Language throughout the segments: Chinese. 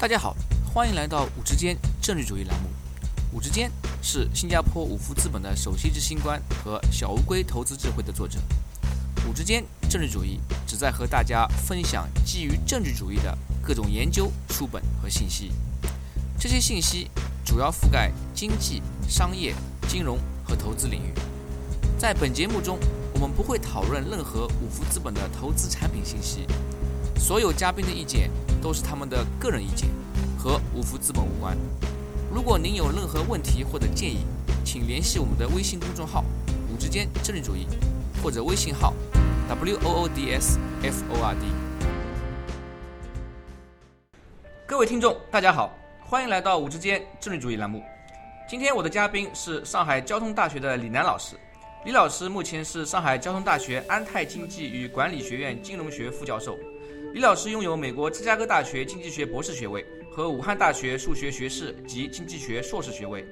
大家好，欢迎来到五之间政治主义栏目。五之间是新加坡五福资本的首席执行官和小乌龟投资智慧的作者。五之间政治主义旨在和大家分享基于政治主义的各种研究、书本和信息。这些信息主要覆盖经济、商业、金融和投资领域。在本节目中，我们不会讨论任何五福资本的投资产品信息。所有嘉宾的意见都是他们的个人意见，和五福资本无关。如果您有任何问题或者建议，请联系我们的微信公众号“五之间政治主义”或者微信号 “w o o d s f o r d”。各位听众，大家好，欢迎来到“五之间政治主义”栏目。今天我的嘉宾是上海交通大学的李楠老师。李老师目前是上海交通大学安泰经济与管理学院金融学副教授。李老师拥有美国芝加哥大学经济学博士学位和武汉大学数学学士及经济学硕士学位。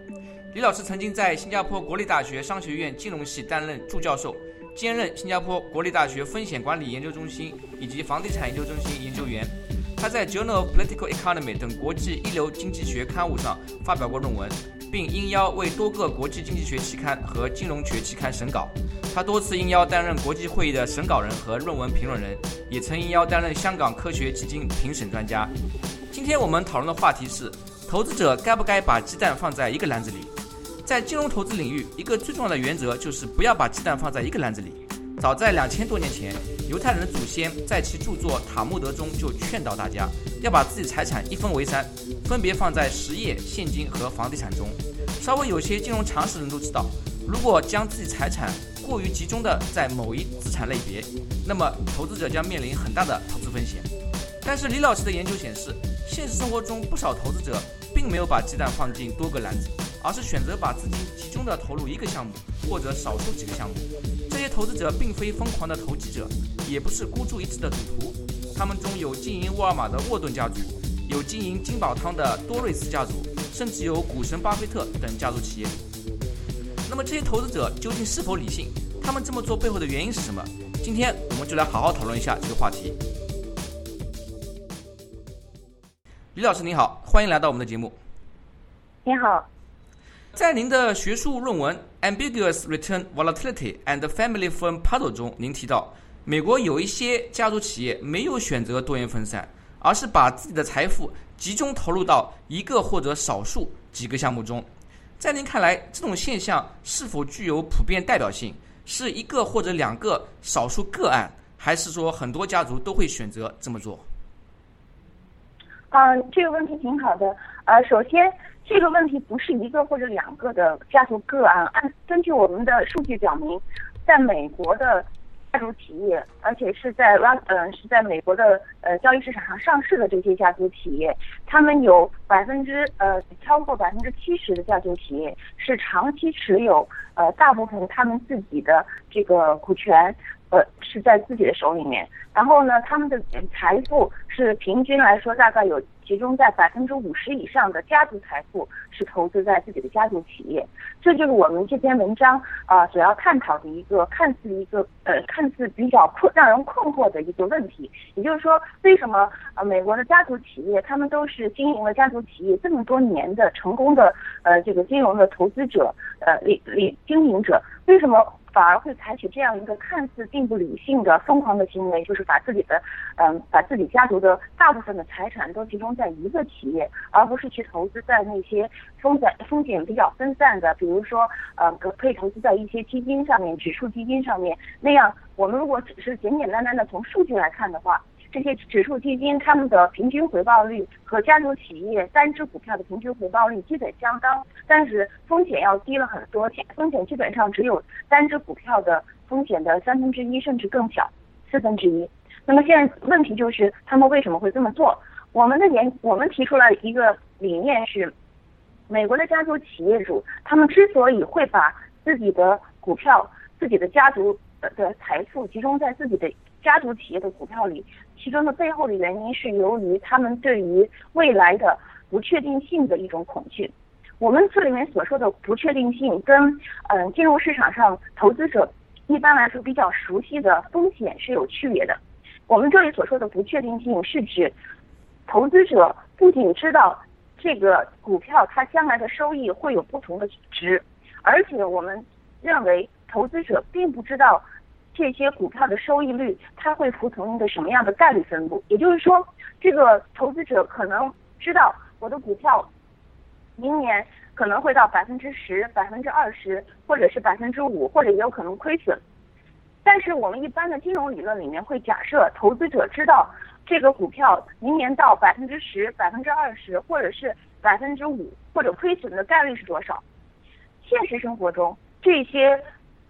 李老师曾经在新加坡国立大学商学院金融系担任助教授，兼任新加坡国立大学风险管理研究中心以及房地产研究中心研究员。他在《Journal of Political Economy》等国际一流经济学刊物上发表过论文。并应邀为多个国际经济学期刊和金融学期刊审稿。他多次应邀担任国际会议的审稿人和论文评论人，也曾应邀担任香港科学基金评审专家。今天我们讨论的话题是：投资者该不该把鸡蛋放在一个篮子里？在金融投资领域，一个最重要的原则就是不要把鸡蛋放在一个篮子里。早在两千多年前，犹太人的祖先在其著作《塔木德》中就劝导大家要把自己财产一分为三，分别放在实业、现金和房地产中。稍微有些金融常识的人都知道，如果将自己财产过于集中的在某一资产类别，那么投资者将面临很大的投资风险。但是李老师的研究显示，现实生活中不少投资者并没有把鸡蛋放进多个篮子，而是选择把资金集中的投入一个项目或者少数几个项目。这些投资者并非疯狂的投机者，也不是孤注一掷的赌徒。他们中有经营沃尔玛的沃顿家族，有经营金宝汤的多瑞斯家族，甚至有股神巴菲特等家族企业。那么这些投资者究竟是否理性？他们这么做背后的原因是什么？今天我们就来好好讨论一下这个话题。李老师您好，欢迎来到我们的节目。你好。在您的学术论文《Ambiguous Return Volatility and Family Firm Puzzle》中，您提到，美国有一些家族企业没有选择多元分散，而是把自己的财富集中投入到一个或者少数几个项目中。在您看来，这种现象是否具有普遍代表性？是一个或者两个少数个案，还是说很多家族都会选择这么做？嗯，这个问题挺好的。呃，首先。这个问题不是一个或者两个的家族个案，按根据我们的数据表明，在美国的家族企业，而且是在拉嗯是在美国的呃交易市场上上市的这些家族企业，他们有百分之呃超过百分之七十的家族企业是长期持有呃大部分他们自己的这个股权。呃，是在自己的手里面，然后呢，他们的财富是平均来说大概有集中在百分之五十以上的家族财富是投资在自己的家族企业，这就是我们这篇文章啊所要探讨的一个看似一个呃看似比较困让人困惑的一个问题，也就是说，为什么呃美国的家族企业他们都是经营了家族企业这么多年的成功的呃这个金融的投资者呃理理经营者，为什么？反而会采取这样一个看似并不理性的疯狂的行为，就是把自己的，嗯，把自己家族的大部分的财产都集中在一个企业，而不是去投资在那些风险风险比较分散的，比如说，呃，可以投资在一些基金上面，指数基金上面。那样，我们如果只是简简单单的从数据来看的话。这些指数基金，他们的平均回报率和家族企业单只股票的平均回报率基本相当，但是风险要低了很多，风险基本上只有单只股票的风险的三分之一，甚至更小，四分之一。那么现在问题就是，他们为什么会这么做？我们的研，我们提出来一个理念是，美国的家族企业主，他们之所以会把自己的股票、自己的家族的财富集中在自己的。家族企业的股票里，其中的背后的原因是由于他们对于未来的不确定性的一种恐惧。我们这里面所说的不确定性，跟嗯金融市场上投资者一般来说比较熟悉的风险是有区别的。我们这里所说的不确定性是指投资者不仅知道这个股票它将来的收益会有不同的值，而且我们认为投资者并不知道这些股票的收益率它会服从一个什么样的概率分布。也就是说，这个投资者可能知道我的股票明年可能会到百分之十、百分之二十，或者是百分之五，或者也有可能亏损。但是我们一般的金融理论里面会假设投资者知道这个股票明年到百分之十、百分之二十，或者是百分之五，或者亏损的概率是多少。现实生活中，这些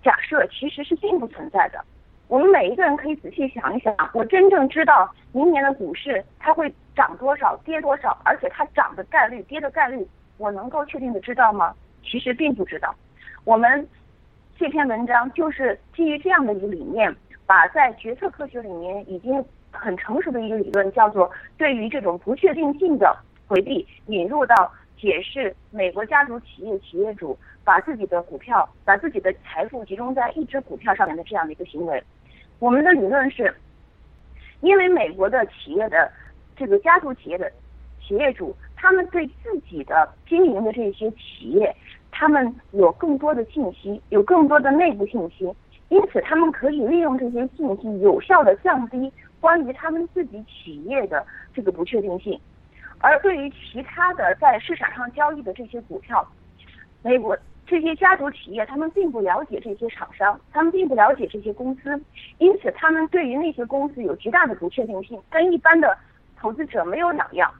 假设其实是并不存在的。我们每一个人可以仔细想一想，我真正知道明年的股市它会涨多少、跌多少，而且它涨的概率、跌的概率，我能够确定的知道吗？其实并不知道。我们。这篇文章就是基于这样的一个理念，把在决策科学里面已经很成熟的一个理论，叫做对于这种不确定性的回避，引入到解释美国家族企业企业主把自己的股票、把自己的财富集中在一只股票上面的这样的一个行为。我们的理论是，因为美国的企业的这个家族企业的企业主，他们对自己的经营的这些企业。他们有更多的信息，有更多的内部信息，因此他们可以利用这些信息，有效的降低关于他们自己企业的这个不确定性。而对于其他的在市场上交易的这些股票，美国这些家族企业，他们并不了解这些厂商，他们并不了解这些公司，因此他们对于那些公司有极大的不确定性，跟一般的投资者没有两样。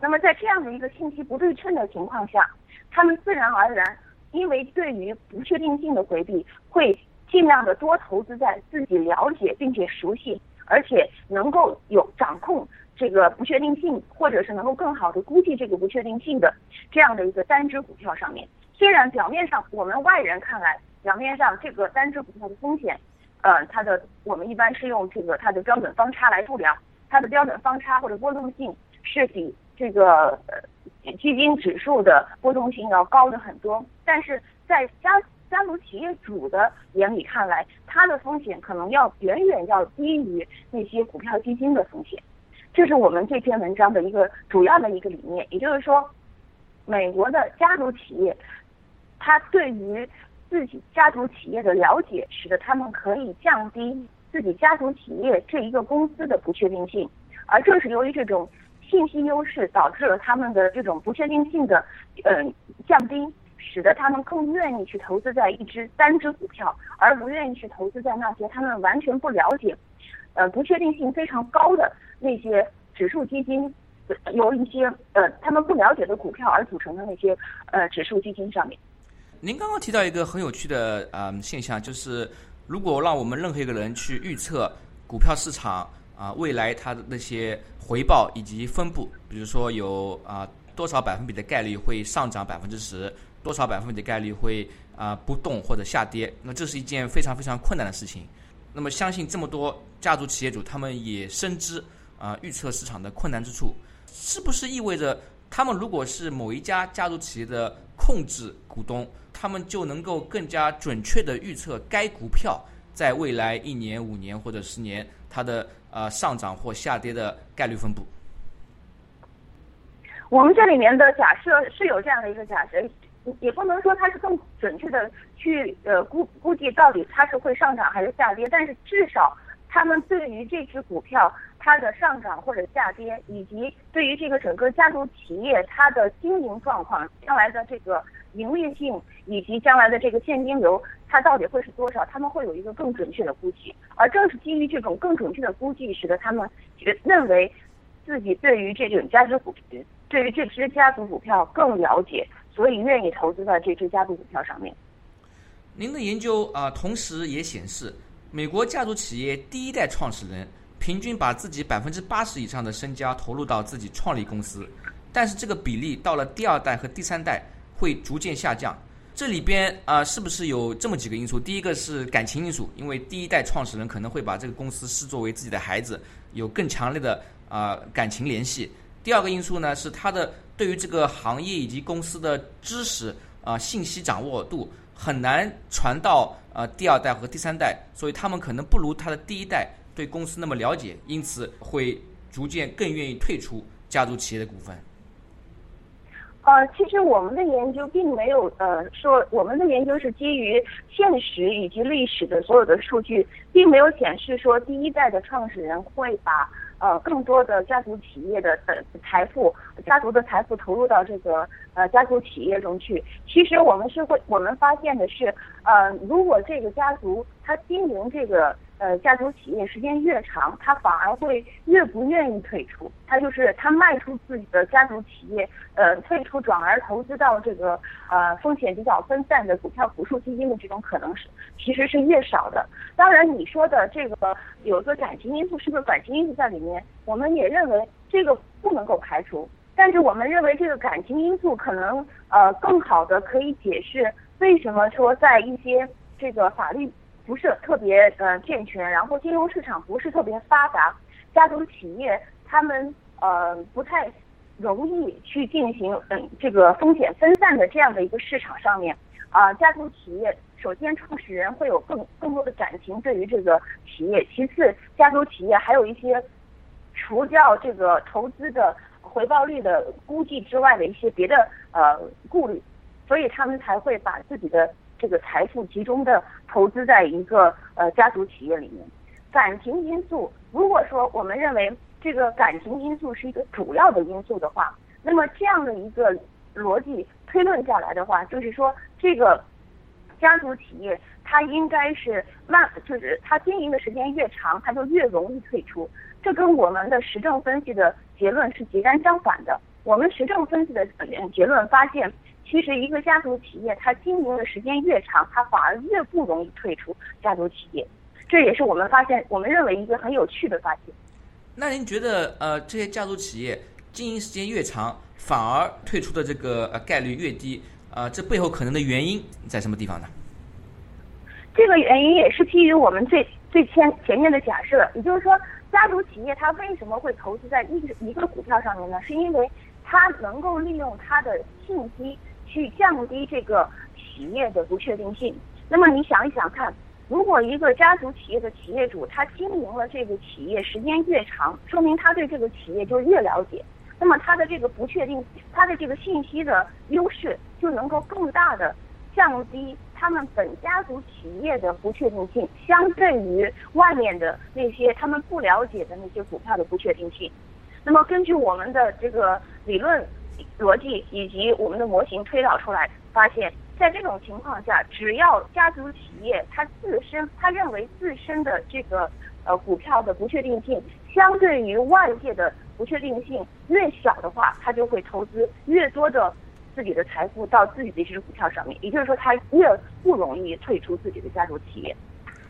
那么在这样的一个信息不对称的情况下，他们自然而然，因为对于不确定性的回避，会尽量的多投资在自己了解并且熟悉，而且能够有掌控这个不确定性，或者是能够更好的估计这个不确定性的这样的一个单只股票上面。虽然表面上我们外人看来，表面上这个单只股票的风险，呃，它的我们一般是用这个它的标准方差来度量，它的标准方差或者波动性是比这个呃。基金指数的波动性要高的很多，但是在家家族企业主的眼里看来，它的风险可能要远远要低于那些股票基金的风险。这是我们这篇文章的一个主要的一个理念，也就是说，美国的家族企业，它对于自己家族企业的了解，使得他们可以降低自己家族企业这一个公司的不确定性，而正是由于这种。信息优势导致了他们的这种不确定性的嗯降低，使得他们更愿意去投资在一只单只股票，而不愿意去投资在那些他们完全不了解，呃不确定性非常高的那些指数基金，由一些呃他们不了解的股票而组成的那些呃指数基金上面。您刚刚提到一个很有趣的呃现象，就是如果让我们任何一个人去预测股票市场啊未来它的那些。回报以及分布，比如说有啊多少百分比的概率会上涨百分之十，多少百分比的概率会啊不动或者下跌，那这是一件非常非常困难的事情。那么相信这么多家族企业主，他们也深知啊预测市场的困难之处，是不是意味着他们如果是某一家家族企业的控制股东，他们就能够更加准确的预测该股票在未来一年、五年或者十年它的？呃，上涨或下跌的概率分布。我们这里面的假设是有这样的一个假设，也不能说它是更准确的去呃估估计到底它是会上涨还是下跌，但是至少他们对于这只股票它的上涨或者下跌，以及对于这个整个家族企业它的经营状况、将来的这个盈利性以及将来的这个现金流。它到底会是多少？他们会有一个更准确的估计，而正是基于这种更准确的估计，使得他们觉认为自己对于这种家族股，对于这支家族股票更了解，所以愿意投资在这支家族股票上面。您的研究啊，同时也显示，美国家族企业第一代创始人平均把自己百分之八十以上的身家投入到自己创立公司，但是这个比例到了第二代和第三代会逐渐下降。这里边啊，是不是有这么几个因素？第一个是感情因素，因为第一代创始人可能会把这个公司视作为自己的孩子，有更强烈的啊感情联系。第二个因素呢，是他的对于这个行业以及公司的知识啊信息掌握度很难传到呃第二代和第三代，所以他们可能不如他的第一代对公司那么了解，因此会逐渐更愿意退出家族企业的股份？呃，其实我们的研究并没有呃说，我们的研究是基于现实以及历史的所有的数据，并没有显示说第一代的创始人会把呃更多的家族企业的呃财富、家族的财富投入到这个呃家族企业中去。其实我们是会，我们发现的是，呃，如果这个家族他经营这个。呃，家族企业时间越长，他反而会越不愿意退出。他就是他卖出自己的家族企业，呃，退出转而投资到这个呃风险比较分散的股票指数基金的这种可能是其实是越少的。当然，你说的这个有一个感情因素，是不是感情因素在里面？我们也认为这个不能够排除。但是我们认为这个感情因素可能呃更好的可以解释为什么说在一些这个法律。不是特别呃健全，然后金融市场不是特别发达，家族企业他们呃不太容易去进行嗯这个风险分散的这样的一个市场上面啊，家族企业首先创始人会有更更多的感情对于这个企业，其次家族企业还有一些除掉这个投资的回报率的估计之外的一些别的呃顾虑，所以他们才会把自己的。这个财富集中的投资在一个呃家族企业里面，感情因素，如果说我们认为这个感情因素是一个主要的因素的话，那么这样的一个逻辑推论下来的话，就是说这个家族企业它应该是慢，就是它经营的时间越长，它就越容易退出，这跟我们的实证分析的结论是截然相反的。我们实证分析的结论发现。其实，一个家族企业，它经营的时间越长，它反而越不容易退出家族企业。这也是我们发现，我们认为一个很有趣的发现。那您觉得，呃，这些家族企业经营时间越长，反而退出的这个呃概率越低？呃，这背后可能的原因在什么地方呢？这个原因也是基于我们最最前前面的假设，也就是说，家族企业它为什么会投资在一一个股票上面呢？是因为它能够利用它的信息。去降低这个企业的不确定性。那么你想一想看，如果一个家族企业的企业主他经营了这个企业时间越长，说明他对这个企业就越了解，那么他的这个不确定，他的这个信息的优势就能够更大的降低他们本家族企业的不确定性，相对于外面的那些他们不了解的那些股票的不确定性。那么根据我们的这个理论。逻辑以及我们的模型推导出来，发现，在这种情况下，只要家族企业它自身，他认为自身的这个呃股票的不确定性，相对于外界的不确定性越小的话，他就会投资越多的自己的财富到自己的这只股票上面，也就是说，他越不容易退出自己的家族企业。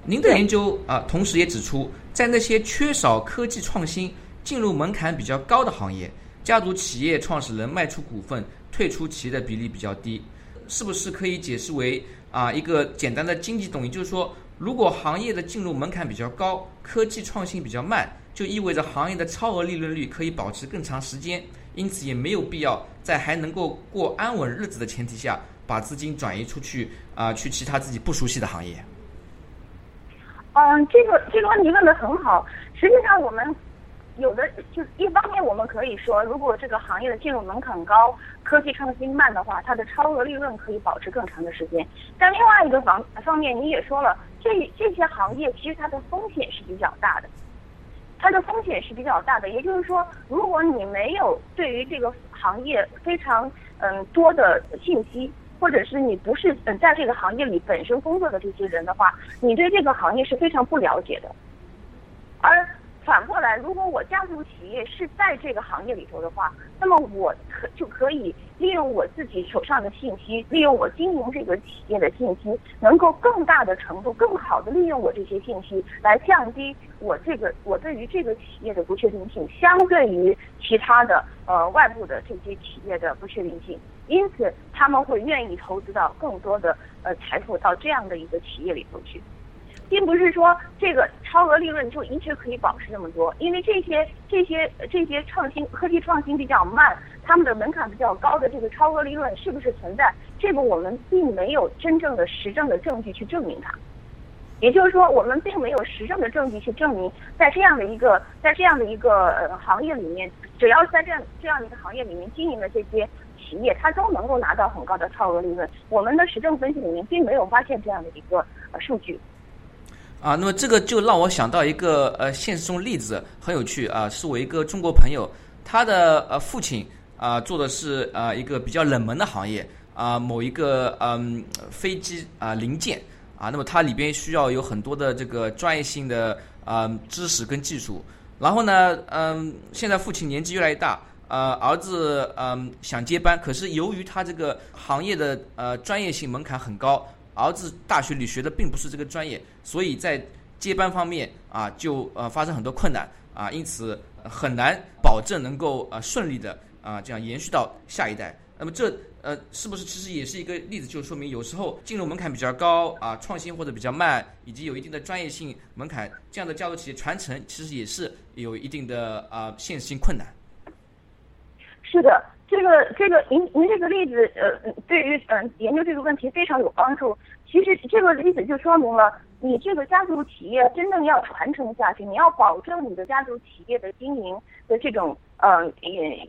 您的研究啊，同时也指出，在那些缺少科技创新、进入门槛比较高的行业。家族企业创始人卖出股份、退出企业的比例比较低，是不是可以解释为啊一个简单的经济动因？就是说，如果行业的进入门槛比较高，科技创新比较慢，就意味着行业的超额利润率可以保持更长时间，因此也没有必要在还能够过安稳日子的前提下，把资金转移出去啊，去其他自己不熟悉的行业。嗯，这个这个问题问的很好，实际上我们。有的就一方面，我们可以说，如果这个行业的进入门槛高、科技创新慢的话，它的超额利润可以保持更长的时间。但另外一个方方面，你也说了，这这些行业其实它的风险是比较大的，它的风险是比较大的。也就是说，如果你没有对于这个行业非常嗯多的信息，或者是你不是嗯在这个行业里本身工作的这些人的话，你对这个行业是非常不了解的，而。反过来，如果我家族企业是在这个行业里头的话，那么我可就可以利用我自己手上的信息，利用我经营这个企业的信息，能够更大的程度、更好的利用我这些信息，来降低我这个我对于这个企业的不确定性，相对于其他的呃外部的这些企业的不确定性。因此，他们会愿意投资到更多的呃财富到这样的一个企业里头去。并不是说这个超额利润就一直可以保持这么多，因为这些这些这些创新科技创新比较慢，他们的门槛比较高的这个超额利润是不是存在？这个我们并没有真正的实证的证据去证明它。也就是说，我们并没有实证的证据去证明，在这样的一个在这样的一个呃行业里面，只要在这样这样的一个行业里面经营的这些企业，它都能够拿到很高的超额利润。我们的实证分析里面并没有发现这样的一个呃数据。啊，那么这个就让我想到一个呃现实中例子，很有趣啊，是我一个中国朋友，他的呃父亲啊做的是呃一个比较冷门的行业啊，某一个嗯飞机啊零件啊，那么它里边需要有很多的这个专业性的啊知识跟技术，然后呢，嗯，现在父亲年纪越来越大，呃，儿子嗯想接班，可是由于他这个行业的呃专业性门槛很高。儿子大学里学的并不是这个专业，所以在接班方面啊，就呃发生很多困难啊，因此很难保证能够呃顺利的啊这样延续到下一代。那么这呃是不是其实也是一个例子，就说明有时候进入门槛比较高啊，创新或者比较慢，以及有一定的专业性门槛，这样的家族企业传承其实也是有一定的啊现实性困难。是的。这个这个您您这个例子呃对于嗯研究这个问题非常有帮助。其实这个例子就说明了，你这个家族企业真正要传承下去，你要保证你的家族企业的经营的这种呃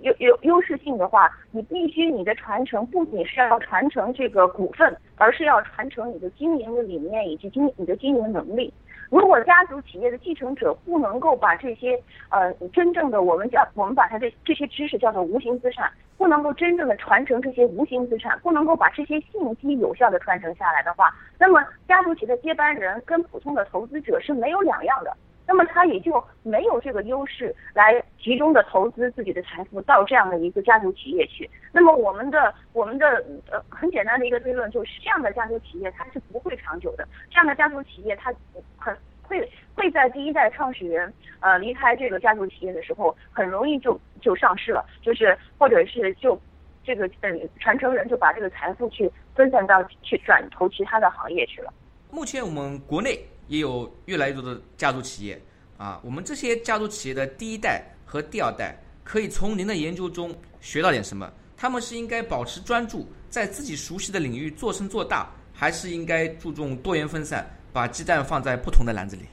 优优优势性的话，你必须你的传承不仅是要传承这个股份，而是要传承你的经营的理念以及经你的经营能力。如果家族企业的继承者不能够把这些呃真正的我们叫我们把它的这些知识叫做无形资产，不能够真正的传承这些无形资产，不能够把这些信息有效的传承下来的话，那么家族企业的接班人跟普通的投资者是没有两样的。那么他也就没有这个优势来集中的投资自己的财富到这样的一个家族企业去。那么我们的我们的呃很简单的一个推论就是，这样的家族企业它是不会长久的。这样的家族企业它很会会在第一代创始人呃离开这个家族企业的时候，很容易就就上市了，就是或者是就这个嗯传承人就把这个财富去分散到去转投其他的行业去了。目前我们国内。也有越来越多的家族企业啊，我们这些家族企业的第一代和第二代，可以从您的研究中学到点什么？他们是应该保持专注，在自己熟悉的领域做深做大，还是应该注重多元分散，把鸡蛋放在不同的篮子里？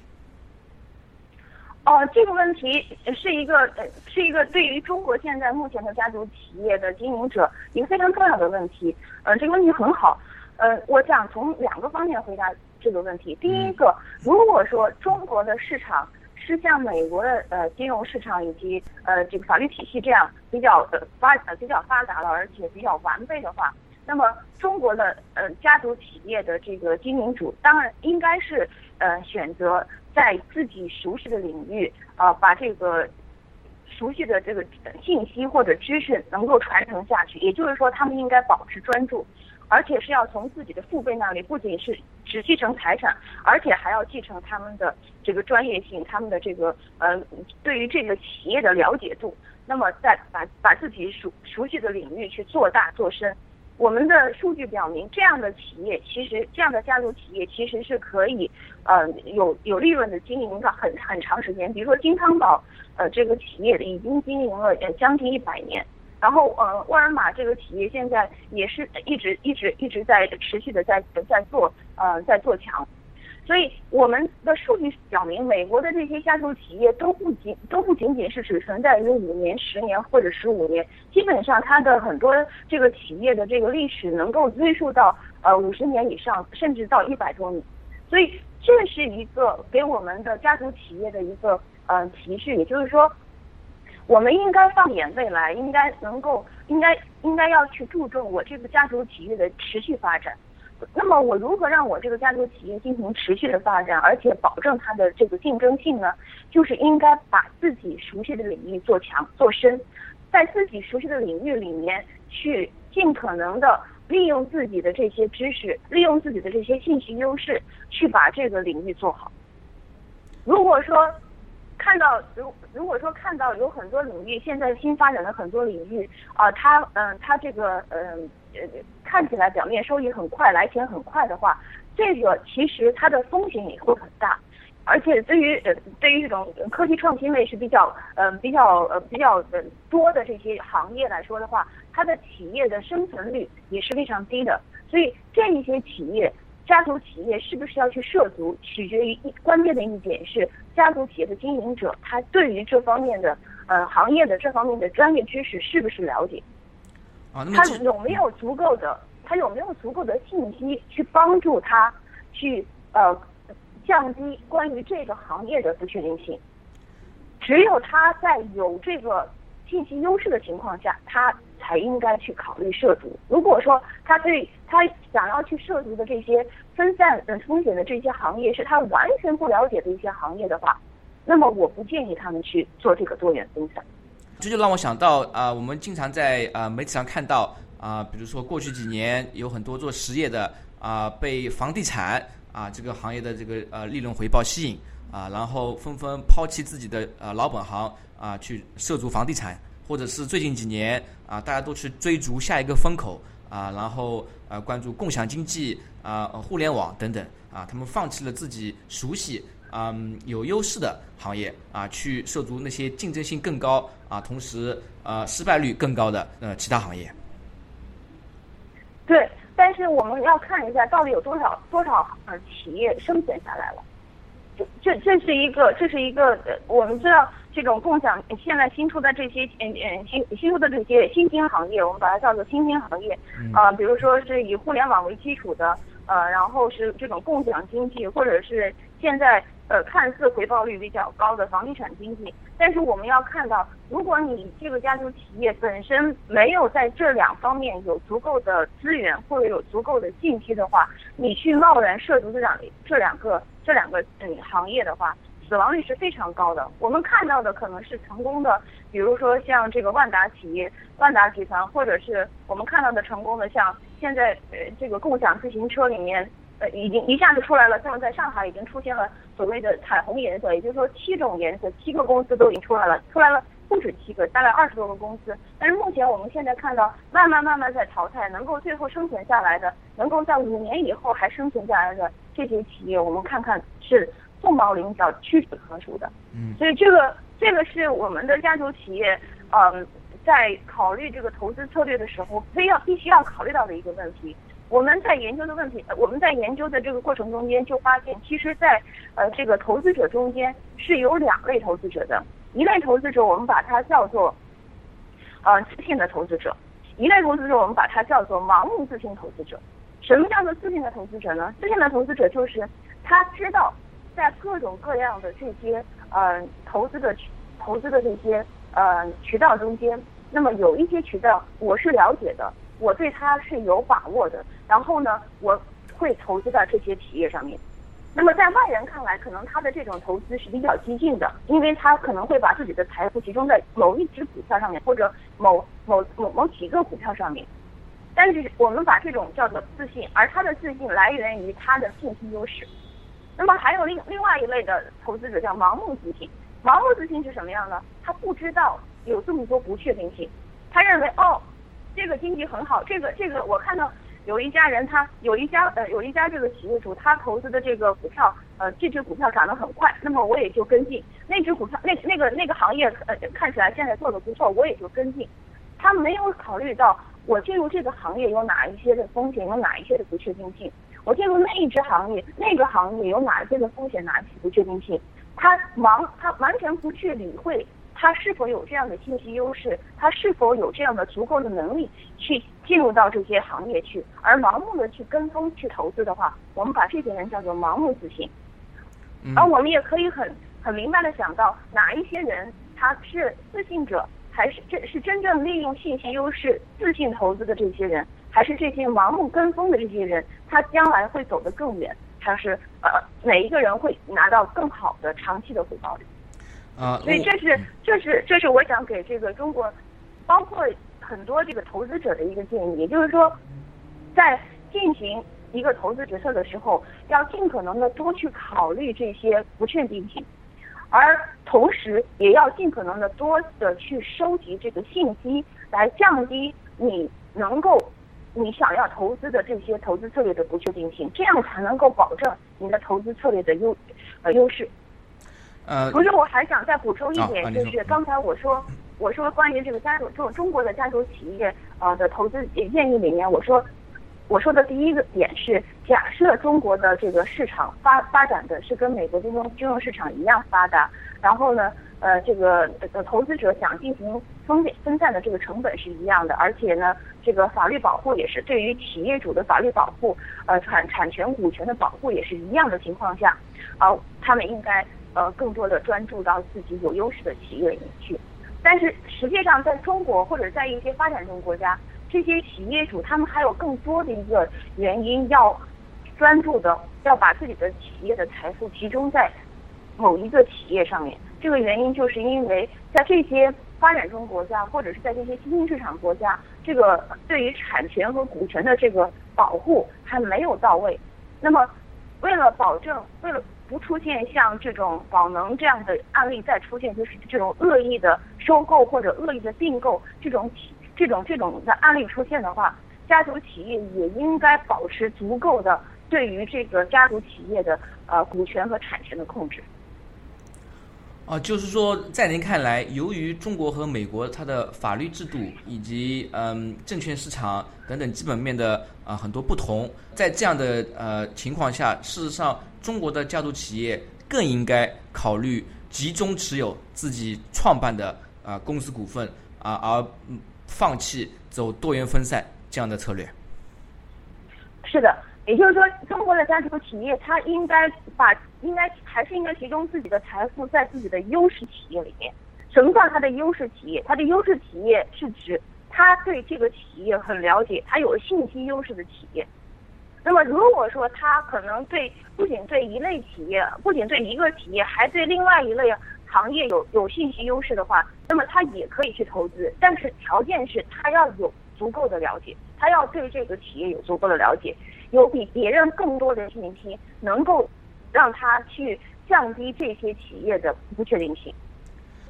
哦，这个问题是一个呃，是一个对于中国现在目前的家族企业的经营者一个非常重要的问题。呃，这个问题很好。呃，我想从两个方面回答。这个问题，第一个，如果说中国的市场是像美国的呃金融市场以及呃这个法律体系这样比较呃发呃比较发达了，而且比较完备的话，那么中国的呃家族企业的这个经营主当然应该是呃选择在自己熟悉的领域啊把这个熟悉的这个信息或者知识能够传承下去，也就是说他们应该保持专注。而且是要从自己的父辈那里，不仅是只继承财产，而且还要继承他们的这个专业性，他们的这个呃对于这个企业的了解度。那么再把把自己熟熟悉的领域去做大做深。我们的数据表明，这样的企业其实这样的家族企业其实是可以呃有有利润的经营的很很长时间。比如说金汤宝呃这个企业已经经营了呃将近一百年。然后，呃，沃尔玛这个企业现在也是一直一直一直在持续的在在做，呃，在做强。所以我们的数据表明，美国的这些家族企业都不仅都不仅仅是只存在于五年、十年或者十五年，基本上它的很多这个企业的这个历史能够追溯到呃五十年以上，甚至到一百多年。所以这是一个给我们的家族企业的一个呃提示，也就是说。我们应该放眼未来，应该能够，应该应该要去注重我这个家族企业的持续发展。那么，我如何让我这个家族企业进行持续的发展，而且保证它的这个竞争性呢？就是应该把自己熟悉的领域做强做深，在自己熟悉的领域里面去尽可能的利用自己的这些知识，利用自己的这些信息优势，去把这个领域做好。如果说，看到如如果说看到有很多领域现在新发展的很多领域啊，它嗯它这个嗯呃看起来表面收益很快来钱很快的话，这个其实它的风险也会很大，而且对于呃对于这种科技创新类是比较嗯比较呃比较呃多的这些行业来说的话，它的企业的生存率也是非常低的，所以这一些企业家族企业是不是要去涉足，取决于一关键的一点是家族企业的经营者他对于这方面的呃行业的这方面的专业知识是不是了解，他有没有足够的他有没有足够的信息去帮助他去呃降低关于这个行业的不确定性？只有他在有这个信息优势的情况下，他才应该去考虑涉足。如果说他对他想要去涉足的这些分散呃风险的这些行业是他完全不了解的一些行业的话，那么我不建议他们去做这个多元分散。这就让我想到啊、我们经常在啊、媒体上看到啊、比如说过去几年有很多做实业的啊、被房地产啊、这个行业的这个呃利润回报吸引啊、然后纷纷抛弃自己的呃老本行啊、去涉足房地产，或者是最近几年啊、大家都去追逐下一个风口啊、然后呃关注共享经济啊、互联网等等啊、他们放弃了自己熟悉嗯，有优势的行业啊，去涉足那些竞争性更高啊，同时呃失败率更高的呃其他行业。对，但是我们要看一下到底有多少多少呃企业生存下来了。这这这是一个这是一个呃，我们知道这种共享现在新出的这些嗯嗯新新出的这些新兴行业，我们把它叫做新兴行业啊、比如说是以互联网为基础的，呃，然后是这种共享经济，或者是现在呃看似回报率比较高的房地产经济。但是我们要看到，如果你这个家族企业本身没有在这两方面有足够的资源或者有足够的信息的话，你去贸然涉足这两这两个这两个嗯行业的话，死亡率是非常高的。我们看到的可能是成功的，比如说像这个万达企业、万达集团，或者是我们看到的成功的，像现在呃这个共享自行车里面。呃，已经一下子出来了，像在上海已经出现了所谓的彩虹颜色，也就是说七种颜色，七个公司都已经出来了，出来了不止七个，大概二十多个公司。但是目前我们现在看到，慢慢慢慢在淘汰，能够最后生存下来的，能够在五年以后还生存下来的这些企业，我们看看是凤毛麟角、屈指可数的。嗯所以这个这个是我们的家族企业，嗯，在考虑这个投资策略的时候，非要必须要考虑到的一个问题。我们在研究的问题，呃我们在研究的这个过程中间就发现，其实在，呃这个投资者中间是有两类投资者的，一类投资者我们把它叫做，呃自信的投资者，一类投资者我们把它叫做盲目自信投资者。什么叫做自信的投资者呢？自信的投资者就是他知道在各种各样的这些呃投资的投资的这些呃渠道中间，那么有一些渠道我是了解的，我对它是有把握的，然后呢，我会投资到这些企业上面。那么在外人看来，可能他的这种投资是比较激进的，因为他可能会把自己的财富集中在某一只股票上面，或者某某某某几个股票上面。但是我们把这种叫做自信，而他的自信来源于他的信息优势。那么还有另另外一类的投资者叫盲目自信。盲目自信是什么样呢？他不知道有这么多不确定性，他认为哦，这个经济很好，这个这个我看到有一家人他有一家呃有一家这个企业主他投资的这个股票呃这只股票涨得很快，那么我也就跟进那只股票那那个那个行业呃看起来现在做的不错，我也就跟进。他没有考虑到我进入这个行业有哪一些的风险，有哪一些的不确定性。我进入那一只行业，那个行业有哪一些的风险，哪一些不确定性。他忙，他完全不去理会他是否有这样的信息优势，他是否有这样的足够的能力去进入到这些行业去，而盲目的去跟风去投资的话，我们把这些人叫做盲目自信。嗯而我们也可以很很明白的想到哪一些人他是自信者，还是这是真正利用信息优势自信投资的这些人，还是这些盲目跟风的这些人，他将来会走得更远，还是呃哪一个人会拿到更好的长期的回报率？啊，所以这是这是这是我想给这个中国，包括很多这个投资者的一个建议，也就是说，在进行一个投资决策的时候，要尽可能的多去考虑这些不确定性，而同时也要尽可能的多的去收集这个信息，来降低你能够你想要投资的这些投资策略的不确定性，这样才能够保证你的投资策略的优呃优势。呃不是，我还想再补充一点，就是刚才我说，我说关于这个家族中中国的家族企业呃的投资建议里面，我说我说的第一个点是，假设中国的这个市场发发展的是跟美国金融金融市场一样发达，然后呢，呃，这个呃投资者想进行分分散的这个成本是一样的，而且呢，这个法律保护也是对于企业主的法律保护，呃，产产权股权的保护也是一样的情况下，啊，他们应该呃更多的专注到自己有优势的企业里去。但是实际上，在中国或者在一些发展中国家，这些企业主他们还有更多的一个原因要专注的，要把自己的企业的财富集中在某一个企业上面。这个原因就是因为在这些发展中国家或者是在这些新兴市场国家，这个对于产权和股权的这个保护还没有到位。那么，为了保证，为了不出现像这种宝能这样的案例再出现，就是这种恶意的收购或者恶意的并购这种企这种这种的案例出现的话，家族企业也应该保持足够的对于这个家族企业的呃股权和产权的控制。啊，就是说，在您看来，由于中国和美国它的法律制度以及嗯证券市场等等基本面的啊很多不同，在这样的呃情况下，事实上，中国的家族企业更应该考虑集中持有自己创办的啊公司股份啊，而放弃走多元分散这样的策略。是的。也就是说，中国的家族企业，它应该把应该还是应该集中自己的财富在自己的优势企业里面。什么叫它的优势企业？它的优势企业是指它对这个企业很了解，它有信息优势的企业。那么，如果说它可能对不仅对一类企业，不仅对一个企业，还对另外一类行业有有信息优势的话，那么它也可以去投资，但是条件是它要有足够的了解，他要对这个企业有足够的了解。有比别人更多的信息，能够让他去降低这些企业的不确定性。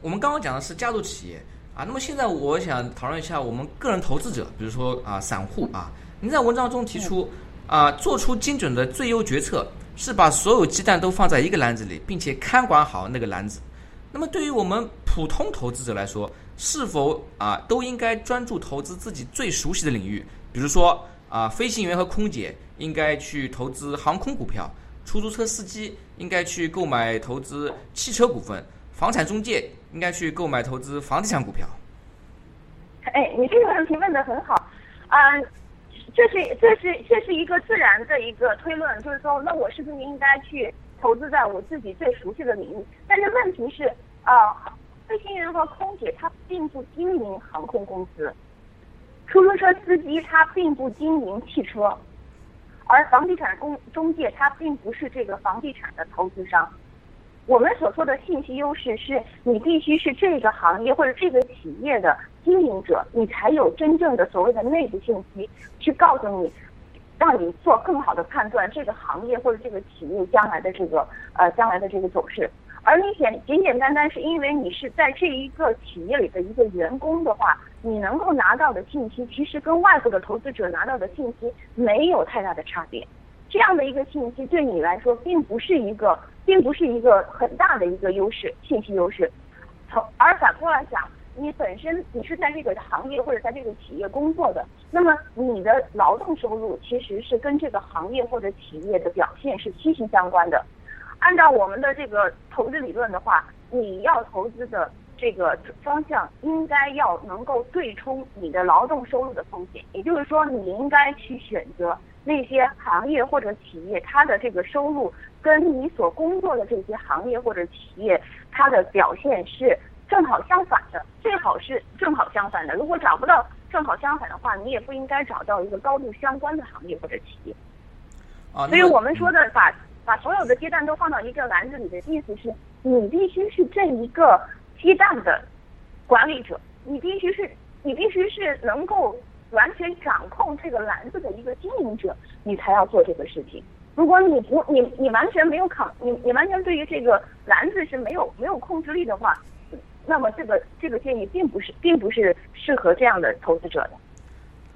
我们刚刚讲的是家族企业啊，那么现在我想讨论一下我们个人投资者，比如说啊散户啊。您在文章中提出啊，做出精准的最优决策是把所有鸡蛋都放在一个篮子里，并且看管好那个篮子。那么对于我们普通投资者来说，是否啊都应该专注投资自己最熟悉的领域，比如说？啊，飞行员和空姐应该去投资航空股票，出租车司机应该去购买投资汽车股份，房产中介应该去购买投资房地产股票。哎，你这个问题问的很好，啊，这是这是这是一个自然的一个推论，就是说，那我是不是应该去投资在我自己最熟悉的领域？但是问题是，啊，飞行员和空姐他并不经营航空公司。出租车司机他并不经营汽车，而房地产公中介他并不是这个房地产的投资商。我们所说的信息优势是，你必须是这个行业或者这个企业的经营者，你才有真正的所谓的内部信息，去告诉你，让你做更好的判断这个行业或者这个企业将来的这个呃将来的这个走势。而你简简简单单是因为你是在这一个企业里的一个员工的话，你能够拿到的信息，其实跟外部的投资者拿到的信息没有太大的差别。这样的一个信息对你来说，并不是一个，并不是一个很大的一个优势，信息优势。从而反过来讲，你本身你是在这个行业或者在这个企业工作的，那么你的劳动收入其实是跟这个行业或者企业的表现是息息相关的。按照我们的这个投资理论的话，你要投资的这个方向应该要能够对冲你的劳动收入的风险，也就是说，你应该去选择那些行业或者企业，它的这个收入跟你所工作的这些行业或者企业它的表现是正好相反的，最好是正好相反的。如果找不到正好相反的话，你也不应该找到一个高度相关的行业或者企业。啊，所以我们说的把。把所有的鸡蛋都放到一个篮子里的意思是，你必须是这一个鸡蛋的管理者，你必须是，你必须是能够完全掌控这个篮子的一个经营者，你才要做这个事情。如果你不，你你完全没有抗，你你完全对于这个篮子是没有没有控制力的话，那么这个这个建议并不是并不是适合这样的投资者的。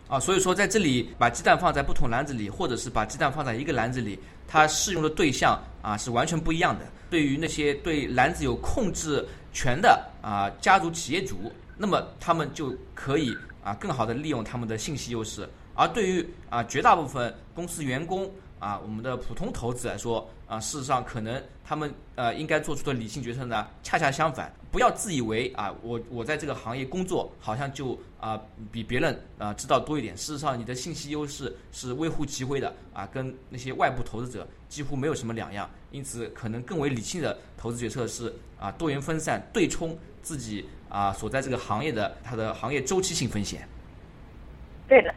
啊，所以说在这里把鸡蛋放在不同篮子里，或者是把鸡蛋放在一个篮子里，它适用的对象啊是完全不一样的。对于那些对篮子有控制权的啊家族企业主，那么他们就可以啊更好的利用他们的信息优势，而对于啊绝大部分公司员工啊，我们的普通投资来说啊，事实上可能他们呃应该做出的理性决策呢，恰恰相反。不要自以为啊，我我在这个行业工作，好像就啊比别人啊知道多一点。事实上，你的信息优势是微乎其微的啊，跟那些外部投资者几乎没有什么两样。因此，可能更为理性的投资决策是啊多元分散、对冲自己啊所在这个行业的它的行业周期性风险。对的。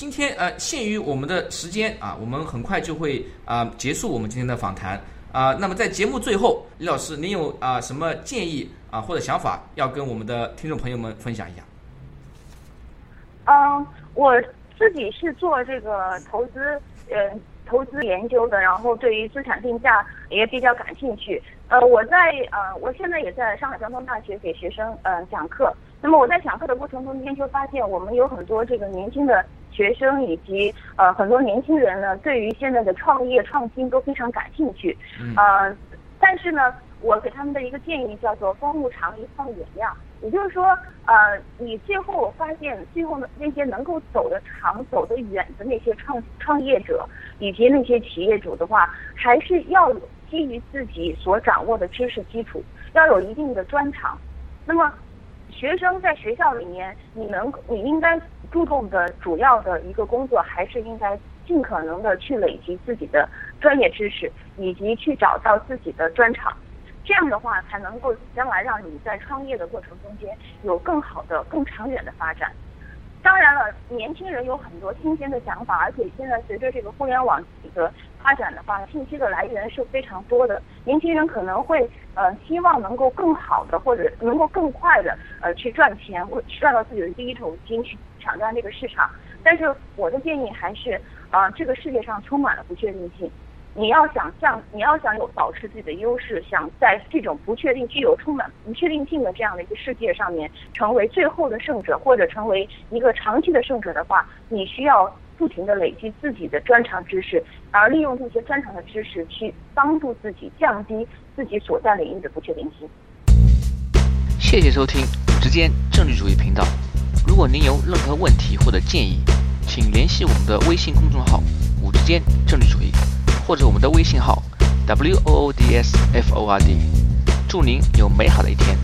今天呃，限于我们的时间啊，我们很快就会啊结束我们今天的访谈。啊，那么在节目最后，李老师，您有啊什么建议啊或者想法要跟我们的听众朋友们分享一下？嗯，我自己是做这个投资，呃，投资研究的，然后对于资产定价也比较感兴趣。呃，我在呃，我现在也在上海交通大学给学生呃讲课。那么我在讲课的过程中间就发现，我们有很多这个年轻的。学生以及呃很多年轻人呢，对于现在的创业创新都非常感兴趣，呃，但是呢，我给他们的一个建议叫做风物长宜放远量，也就是说，呃，你最后发现最后的那些能够走得长、走得远的那些创创业者以及那些企业主的话，还是要有基于自己所掌握的知识基础，要有一定的专长。那么，学生在学校里面，你能你应该。注重的主要的一个工作，还是应该尽可能的去累积自己的专业知识，以及去找到自己的专长，这样的话才能够将来让你在创业的过程中间有更好的、更长远的发展。当然了，年轻人有很多新鲜的想法，而且现在随着这个互联网这个发展的话，信息的来源是非常多的。年轻人可能会呃希望能够更好的或者能够更快的呃去赚钱，或赚到自己的第一桶金去抢占这个市场。但是我的建议还是啊，这个世界上充满了不确定性。你要想像你要想有保持自己的优势，想在这种不确定、具有充满不确定性的这样的一个世界上面成为最后的胜者，或者成为一个长期的胜者的话，你需要不停的累积自己的专长知识，而利用这些专长的知识去帮助自己降低自己所在领域的不确定性。谢谢收听五之间政治主义频道。如果您有任何问题或者建议，请联系我们的微信公众号“五之间政治主义”。或者我们的微信号 w o o d s f o r d，祝您有美好的一天。